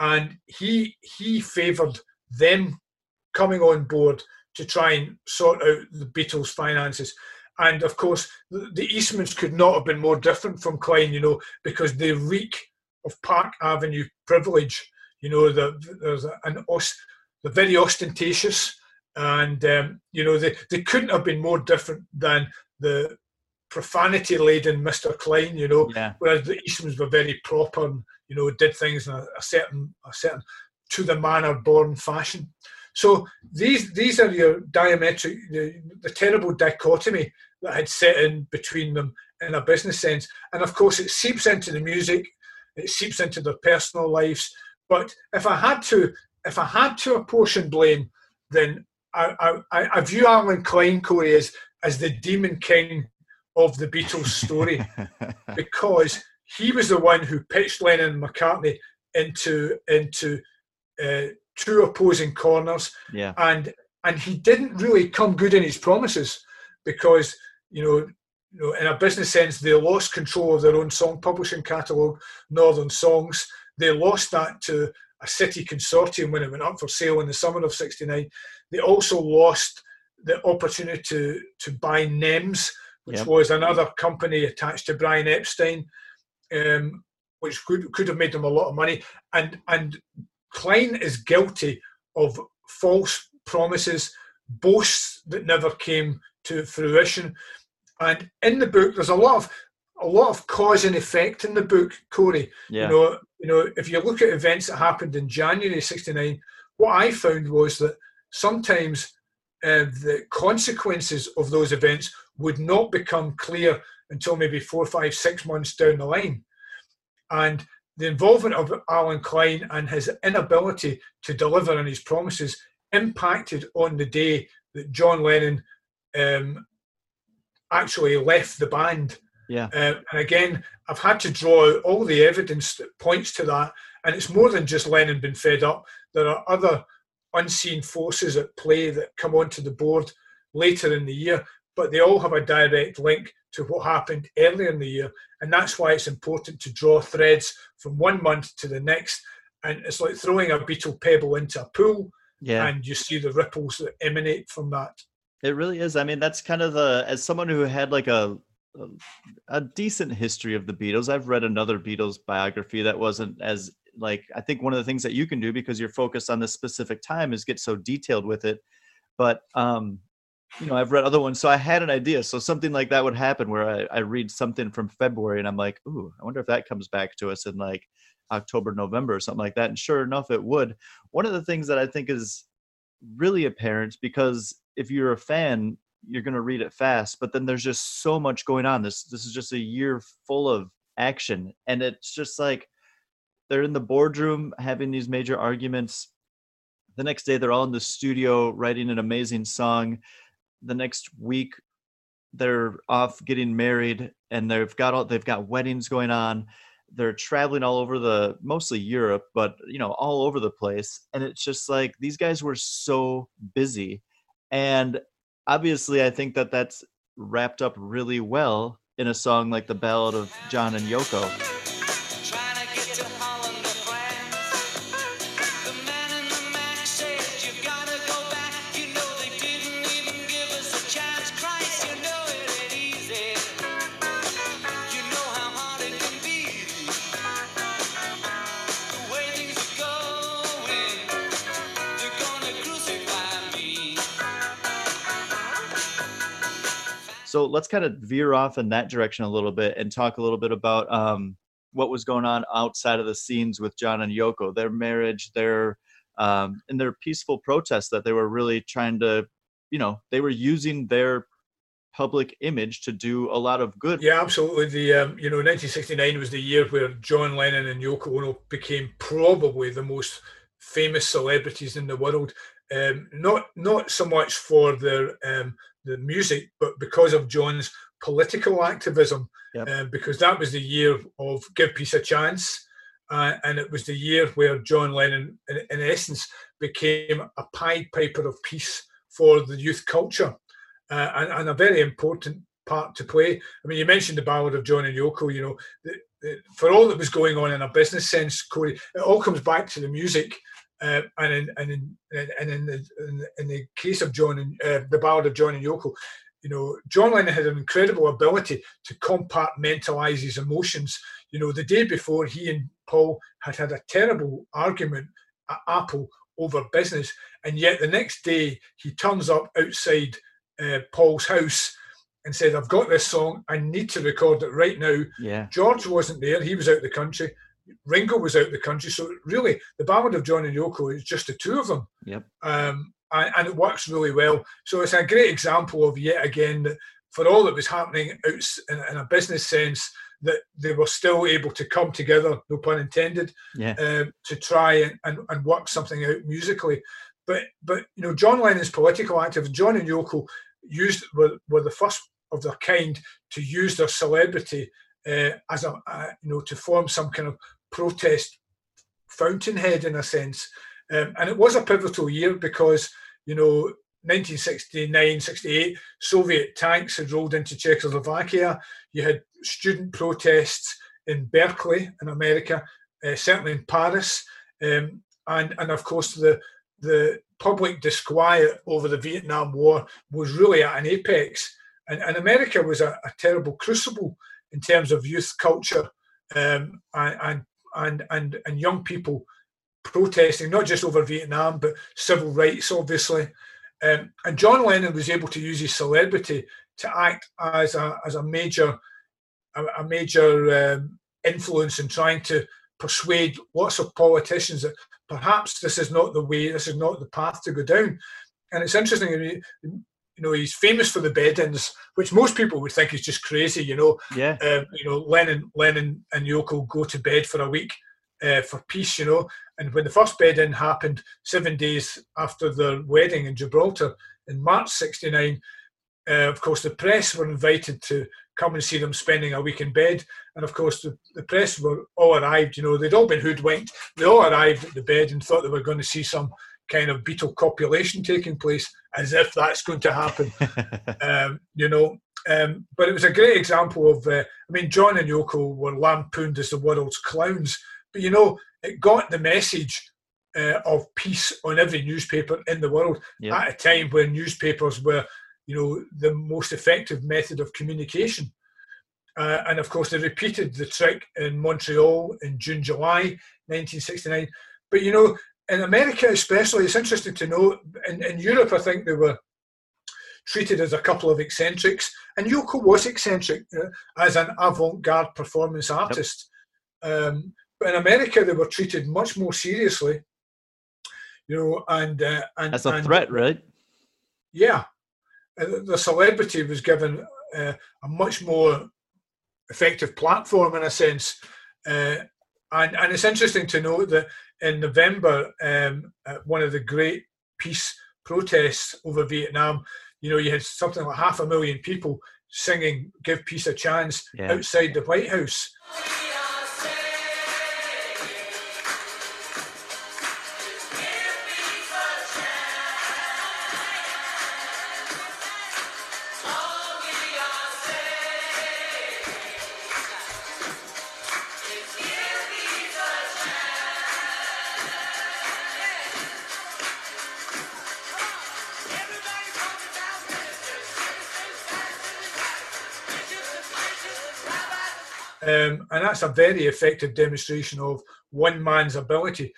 And he he favoured them coming on board to try and sort out the Beatles' finances. And of course, the Eastmans could not have been more different from Klein, you know, because they reek of Park Avenue privilege. You know, the, there's an os, they're very ostentatious, and um, you know they, they couldn't have been more different than the profanity laden Mr. Klein. You know, Yeah. whereas the Eastmans were very proper and you know did things in a, a certain a certain to the manner born fashion. So these these are your diametric the, the terrible dichotomy that had set in between them in a business sense, and of course it seeps into the music, it seeps into their personal lives. But if I had to if I had to apportion blame, then I I, I view Allen Klein Corey as as the demon king of the Beatles story because he was the one who pitched Lennon and McCartney into into uh, two opposing corners, yeah. and and he didn't really come good in his promises because you know. You know, in a business sense, they lost control of their own song publishing catalogue, Northern Songs. They lost that to a city consortium when it went up for sale in the summer of '69. They also lost the opportunity to to buy NEMS, which Yep. was another company attached to Brian Epstein, um, which could could have made them a lot of money. And and Klein is guilty of false promises, boasts that never came to fruition. And in the book, there's a lot of a lot of cause and effect in the book, Corey. Yeah. You know, you know, if you look at events that happened in January '69, what I found was that sometimes uh, the consequences of those events would not become clear until maybe four, five, six months down the line. And the involvement of Allen Klein and his inability to deliver on his promises impacted on the day that John Lennon um, actually left the band. Yeah. Uh, and again, I've had to draw out all the evidence that points to that. And it's more than just Lennon being fed up. There are other unseen forces at play that come onto the board later in the year, but they all have a direct link to what happened earlier in the year. And that's why it's important to draw threads from one month to the next. And it's like throwing a Beatle pebble into a pool, Yeah. and you see the ripples that emanate from that. It really is. I mean, that's kind of the as someone who had like a a, decent history of the Beatles. I've read another Beatles biography that wasn't as like I think one of the things that you can do because you're focused on this specific time is get so detailed with it. But um, you know, I've read other ones, so I had an idea. So something like that would happen where I, I read something from February and I'm like, ooh, I wonder if that comes back to us in like October, November, or something like that. And sure enough, it would. One of the things that I think is really apparent because if you're a fan, you're going to read it fast, but then there's just so much going on. This this is just a year full of action and it's just like they're in the boardroom having these major arguments. The next day they're all in the studio writing an amazing song. The next week they're off getting married and they've got all they've got weddings going on they're traveling all over the mostly Europe, but you know, all over the place. And it's just like these guys were so busy. And obviously, I think that that's wrapped up really well in a song like the Ballad of John and Yoko. So let's kind of veer off in that direction a little bit and talk a little bit about um, what was going on outside of the scenes with John and Yoko, their marriage, their um, and their peaceful protests that they were really trying to, you know, they were using their public image to do a lot of good. Yeah, absolutely. The um, you know, 1969 was the year where John Lennon and Yoko Ono became probably the most famous celebrities in the world. Um, not not so much for their um, the music, but because of John's political activism. Yep. Um, because that was the year of Give Peace a Chance, uh, and it was the year where John Lennon, in, in essence, became a Pied Piper of peace for the youth culture, uh, and, and a very important part to play. I mean, you mentioned the ballad of John and Yoko. You know, the, the, for all that was going on in a business sense, Corey, it all comes back to the music. Uh, and in and in and in the in the, in the case of John and uh, the ballad of John and Yoko, you know, John Lennon had an incredible ability to compartmentalize his emotions. You know, the day before, he and Paul had had a terrible argument at Apple over business, and yet the next day he turns up outside uh, Paul's house and said, "I've got this song. I need to record it right now." Yeah. George wasn't there; he was out the country. Ringo was out of the country, so really, the ballad of John and Yoko is just the two of them Yep. um, and, and it works really well. So it's a great example of yet again that for all that was happening in, in a business sense, that they were still able to come together, no pun intended, Yeah. um, to try and, and, and work something out musically. But but you know, John Lennon's political active, John and Yoko used were, were the first of their kind to use their celebrity uh, as a, a you know to form some kind of protest fountainhead in a sense. Um, and it was a pivotal year because, you know, 1969, 68, Soviet tanks had rolled into Czechoslovakia. You had student protests in Berkeley in America, uh, certainly in Paris. Um, and, and of course, the, the public disquiet over the Vietnam War was really at an apex. And, and America was a, a terrible crucible in terms of youth culture um, and, and and and young people protesting not just over Vietnam but civil rights, obviously. Um, and John Lennon was able to use his celebrity to act as a as a major a, a major um, influence in trying to persuade lots of politicians that perhaps this is not the way, this is not the path to go down. And it's interesting, you know, he's famous for the bed-ins, which most people would think is just crazy. You know, Yeah. um, you know, Lennon, Lennon and Yoko go to bed for a week uh, for peace, you know. And when the first bed in happened, seven days after their wedding in Gibraltar in March '69, uh, of course, the press were invited to come and see them spending a week in bed. And of course, the, the press were all arrived, you know, they'd all been hoodwinked. They all arrived at the bed and thought they were going to see some kind of Beatle copulation taking place, as if that's going to happen um, you know. Um, but it was a great example of, uh, I mean, John and Yoko were lampooned as the world's clowns, but you know, it got the message uh, of peace on every newspaper in the world Yeah. at a time when newspapers were, you know, the most effective method of communication. Uh, and of course, they repeated the trick in Montreal in June, July 1969. But you know, in America especially, it's interesting to know. In, in Europe, I think they were treated as a couple of eccentrics, and Yoko was eccentric uh, as an avant-garde performance artist. Um, but in America, they were treated much more seriously, you know, and uh, and As a and- threat, right? yeah, Uh, the celebrity was given uh, a much more effective platform in a sense. Uh, and, and it's interesting to note that in November, um, at one of the great peace protests over Vietnam, you know, you had something like half a million people singing "Give Peace a Chance" Yeah. outside the White House. Um, and that's a very effective demonstration of one man's ability.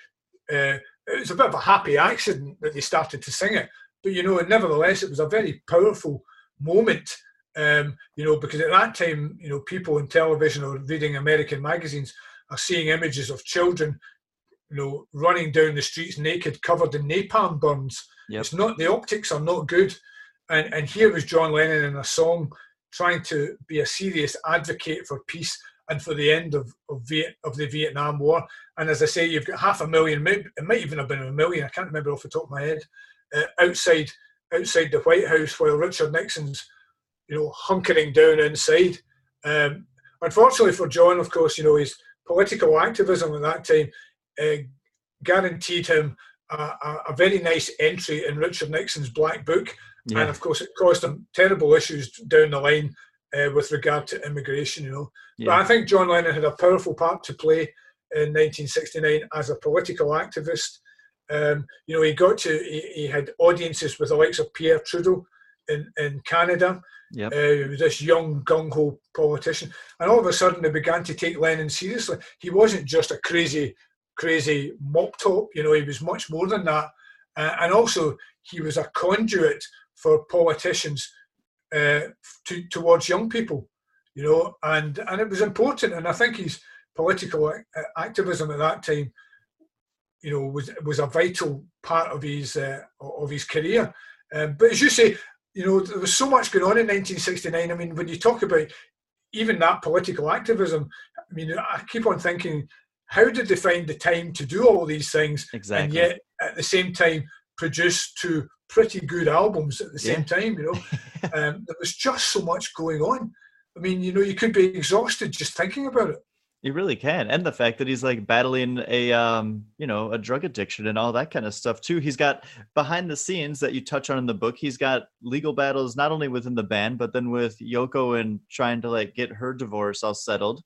Uh, it was a bit of a happy accident that they started to sing it, but you know, nevertheless, it was a very powerful moment. Um, you know, because at that time, you know, people on television or reading American magazines are seeing images of children, you know, running down the streets naked, covered in napalm burns. Yep. It's not the optics are not good, and and here was John Lennon in a song trying to be a serious advocate for peace and for the end of of, Viet, of the Vietnam War. And as I say, you've got half a million, it might even have been a million. I can't remember off the top of my head. Uh, outside outside the White House, while Richard Nixon's, you know, hunkering down inside. Um, unfortunately for John, of course, you know his political activism at that time uh, guaranteed him a, a, a very nice entry in Richard Nixon's Black Book, and of course, it caused him terrible issues down the line uh, with regard to immigration. You know, but I think John Lennon had a powerful part to play in 1969 as a political activist. Um, you know, he got to he, he had audiences with the likes of Pierre Trudeau. in, in Canada. Yep. Uh, this young gung ho politician, and all of a sudden they began to take Lennon seriously. He wasn't just a crazy, crazy mop top. You know, he was much more than that. Uh, and also, he was a conduit for politicians uh, to, towards young people. You know, and and it was important. And I think his political activism at that time, you know, was was a vital part of his uh, of his career. Um, but as you say, you know, there was so much going on in 1969. I mean, when you talk about even that political activism, I mean, I keep on thinking, how did they find the time to do all these things, Exactly. and yet at the same time produce two pretty good albums at the same Yeah. time? You know, um, there was just so much going on. I mean, you know, you could be exhausted just thinking about it. You really can. And the fact that he's like battling a um, you know, a drug addiction and all that kind of stuff too. He's got behind the scenes that you touch on in the book, he's got legal battles not only within the band, but then with Yoko and trying to like get her divorce all settled.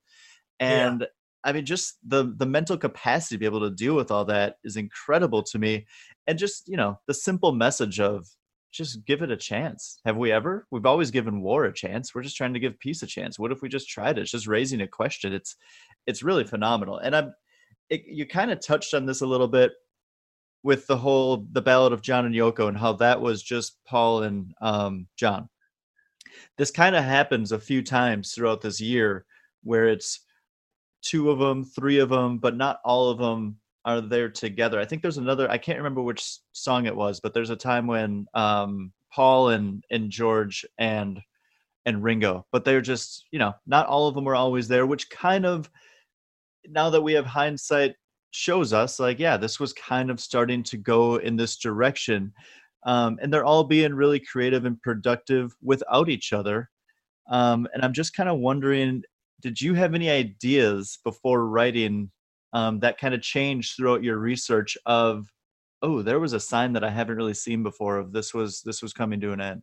Yeah. And I mean just the the mental capacity to be able to deal with all that is incredible to me. And just, you know, the simple message of just give it a chance. Have we ever? We've always given war a chance. We're just trying to give peace a chance. What if we just tried it? It's just raising a question. It's it's really phenomenal. And I'm it, you kind of touched on this a little bit with the whole the ballad of John and Yoko and how that was just Paul and um, John. This kind of happens a few times throughout this year where it's two of them, three of them, but not all of them are there together. I think there's another. I can't remember which song it was, but there's a time when um, Paul and and George and and Ringo, but they're just you know not all of them are always there, which kind of now that we have hindsight shows us like yeah this was kind of starting to go in this direction um, and they're all being really creative and productive without each other um, and i'm just kind of wondering did you have any ideas before writing um, that kind of changed throughout your research of oh there was a sign that i haven't really seen before of this was this was coming to an end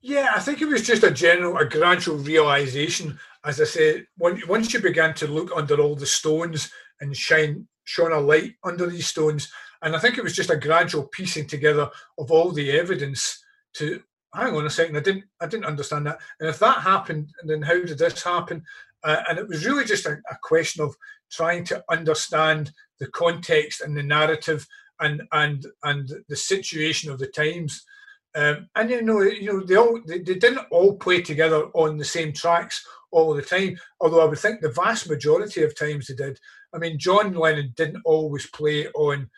Yeah, I think it was just a general, a gradual realization. As I say, once you began to look under all the stones and shine, shone a light under these stones, and I think it was just a gradual piecing together of all the evidence to hang on a second, I didn't, I didn't understand that. And if that happened, and then how did this happen? Uh, and it was really just a, a question of trying to understand the context and the narrative and and and the situation of the times. Um, and you know, you know, they all they, they didn't all play together on the same tracks all the time. Although I would think the vast majority of times they did. I mean, John Lennon didn't always play on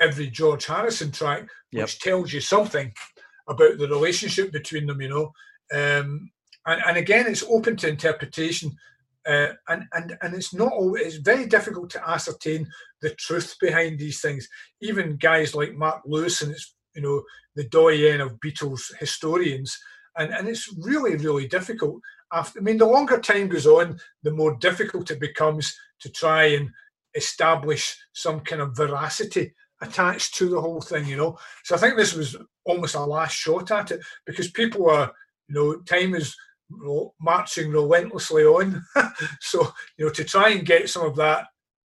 every George Harrison track, Yep. which tells you something about the relationship between them. You know, um, and and again, it's open to interpretation. Uh, and and and it's not always it's very difficult to ascertain the truth behind these things. Even guys like Mark Lewisohn it's you know the doyen of Beatles historians, and and it's really really difficult. After I mean, the longer time goes on, the more difficult it becomes to try and establish some kind of veracity attached to the whole thing. You know, so I think this was almost a last shot at it because people are you know time is marching relentlessly on. so you know to try and get some of that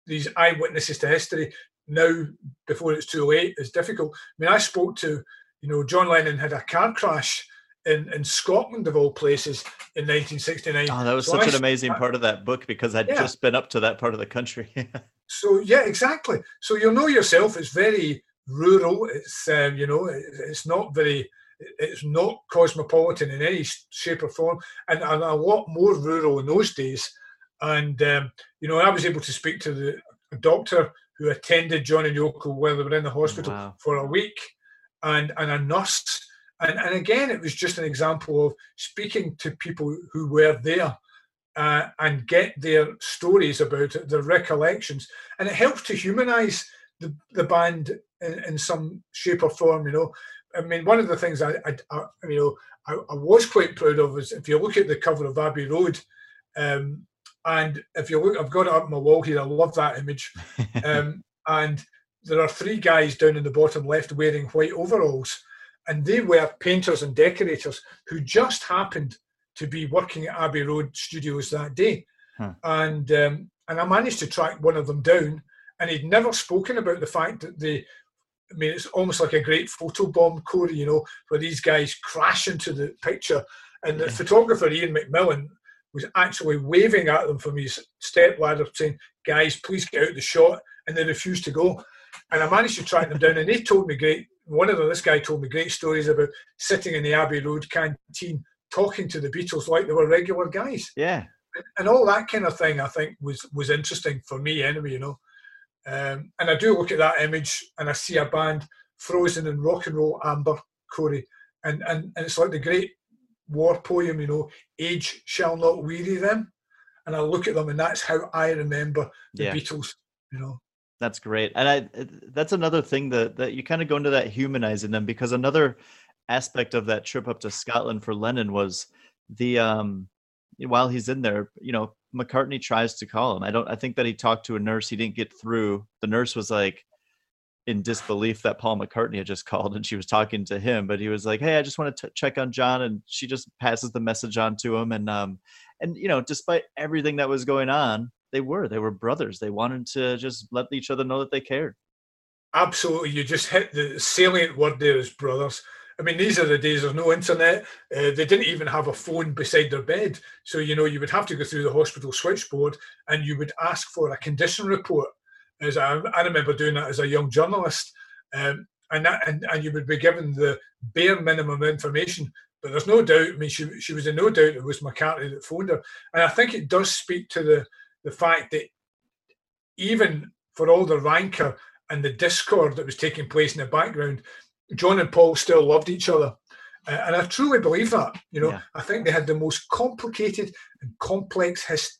these eyewitnesses to history now before it's too late is difficult. I mean, I spoke to you know John Lennon had a car crash in in Scotland of all places in 1969. oh that was So such I an amazing I- part of that book because i'd Yeah. just been up to that part of the country So yeah, exactly. So you'll know yourself. It's very rural. It's um, you know, it, it's not very. It's not cosmopolitan in any shape or form, and, and a lot more rural in those days. And um, you know, I was able to speak to the doctor who attended John and Yoko while they were in the hospital Wow. for a week, and and a nurse. And and again, it was just an example of speaking to people who were there uh, and get their stories about it, their recollections, and it helps to humanize the, the band in, in some shape or form. You know, I mean, one of the things I, I, I you know, I, I was quite proud of is if you look at the cover of Abbey Road, um, and if you look, I've got it up on my wall here. I love that image, um, and there are three guys down in the bottom left wearing white overalls, and they were painters and decorators who just happened to be working at Abbey Road Studios that day, Huh. and um, and I managed to track one of them down, and he'd never spoken about the fact that they I mean, it's almost like a great photo bomb, Corey, you know, where these guys crash into the picture. And the Yeah. photographer, Iain Macmillan, was actually waving at them from his step ladder, saying, Guys, please get out of the shot. And they refused to go. And I managed to track them down. And they told me great, one of them, this guy told me great stories about sitting in the Abbey Road canteen talking to the Beatles like they were regular guys Yeah. and all that kind of thing, I think was was interesting for me anyway, you know. Um, and I do look at that image and I see a band frozen in rock and roll amber, Corey, and and, and it's like the great war poem, you know, age shall not weary them. And I look at them and that's how I remember the Yeah. Beatles, you know. That's great, and I that's another thing that that you kind of go into that humanizing them because another aspect of that trip up to Scotland for Lennon was the um while he's in there, you know, McCartney tries to call him. I don't I think that he talked to a nurse, he didn't get through. The nurse was like in disbelief that Paul McCartney had just called and she was talking to him, but he was like, "Hey, I just want to check on John," and she just passes the message on to him, and um, and you know, despite everything that was going on, they were they were brothers. They wanted to just let each other know that they cared. Absolutely, you just hit the salient word there is brothers. I mean, these are the days there's no internet. Uh, they didn't even have a phone beside their bed. So, you know, you would have to go through the hospital switchboard and you would ask for a condition report. As I, I remember doing that as a young journalist. Um, and, that, and and you would be given the bare minimum information. But there's no doubt, I mean, she, she was in no doubt it was McCartney that phoned her. And I think it does speak to the, the fact that even for all the rancor and the discord that was taking place in the background, John and Paul still loved each other. And I truly believe that. You know, Yeah. I think they had the most complicated and complex his,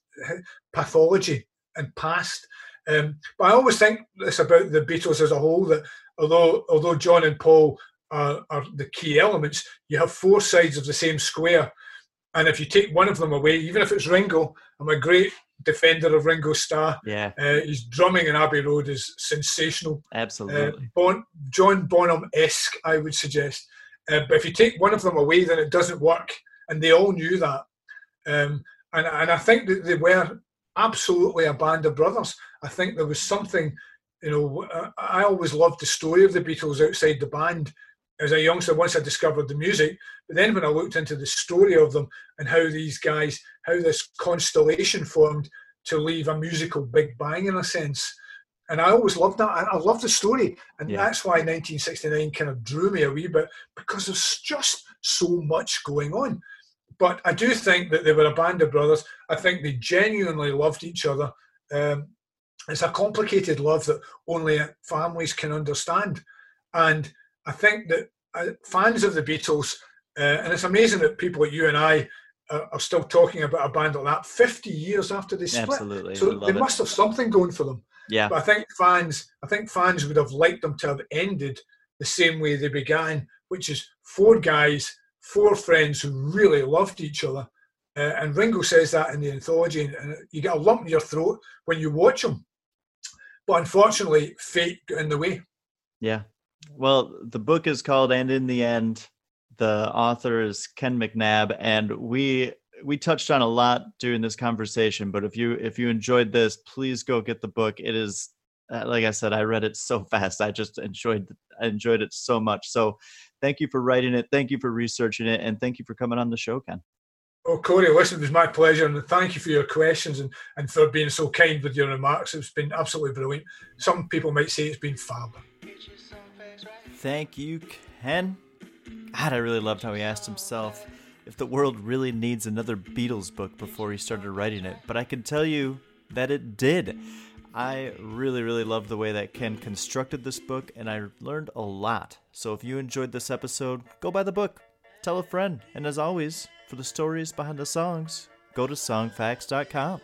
pathology and past. Um, but I always think this about the Beatles as a whole that although although John and Paul are, are the key elements, you have four sides of the same square. And if you take one of them away, even if it's Ringo, I'm a great defender of Ringo Starr. Yeah, Uh, his drumming in Abbey Road is sensational. Uh, absolutely. bon, John Bonham esque, I would suggest. Uh, but if you take one of them away, then it doesn't work, and they all knew that. Um, and and I think that they were absolutely a band of brothers. I think there was something, you know. uh, I always loved the story of the Beatles outside the band. As a youngster, once I discovered the music, but then when I looked into the story of them and how these guys, how this constellation formed to leave a musical big bang in a sense, and I always loved that. I, love the story, and Yeah. that's why 1969 kind of drew me a wee bit because there's just so much going on. But I do think that they were a band of brothers. I think they genuinely loved each other. Um, it's a complicated love that only families can understand, and I think that uh, fans of the Beatles, uh, and it's amazing that people like you and I are, are still talking about a band like that 50 years after they split. Absolutely. So they it. must have something going for them. Yeah, But I think fans, I think fans would have liked them to have ended the same way they began, which is four guys, four friends who really loved each other. Uh, and Ringo says that in the anthology, and you get a lump in your throat when you watch them. But unfortunately, fate got in the way. yeah. Well, the book is called "And in the End." The author is Ken McNab, and we we touched on a lot during this conversation. But if you if you enjoyed this, please go get the book. It is uh, like I said, I read it so fast. I just enjoyed I enjoyed it so much. So, thank you for writing it. Thank you for researching it, and thank you for coming on the show, Ken. Oh, Corey, listen, it was my pleasure, and thank you for your questions and, and for being so kind with your remarks. It's been absolutely brilliant. Some people might say it's been fab. Thank you, Ken. God, I really loved how he asked himself if the world really needs another Beatles book before he started writing it, but I can tell you that it did. I really, really loved the way that Ken constructed this book, and I learned a lot. So if you enjoyed this episode, go buy the book, tell a friend, and as always, for the stories behind the songs, go to songfacts.com.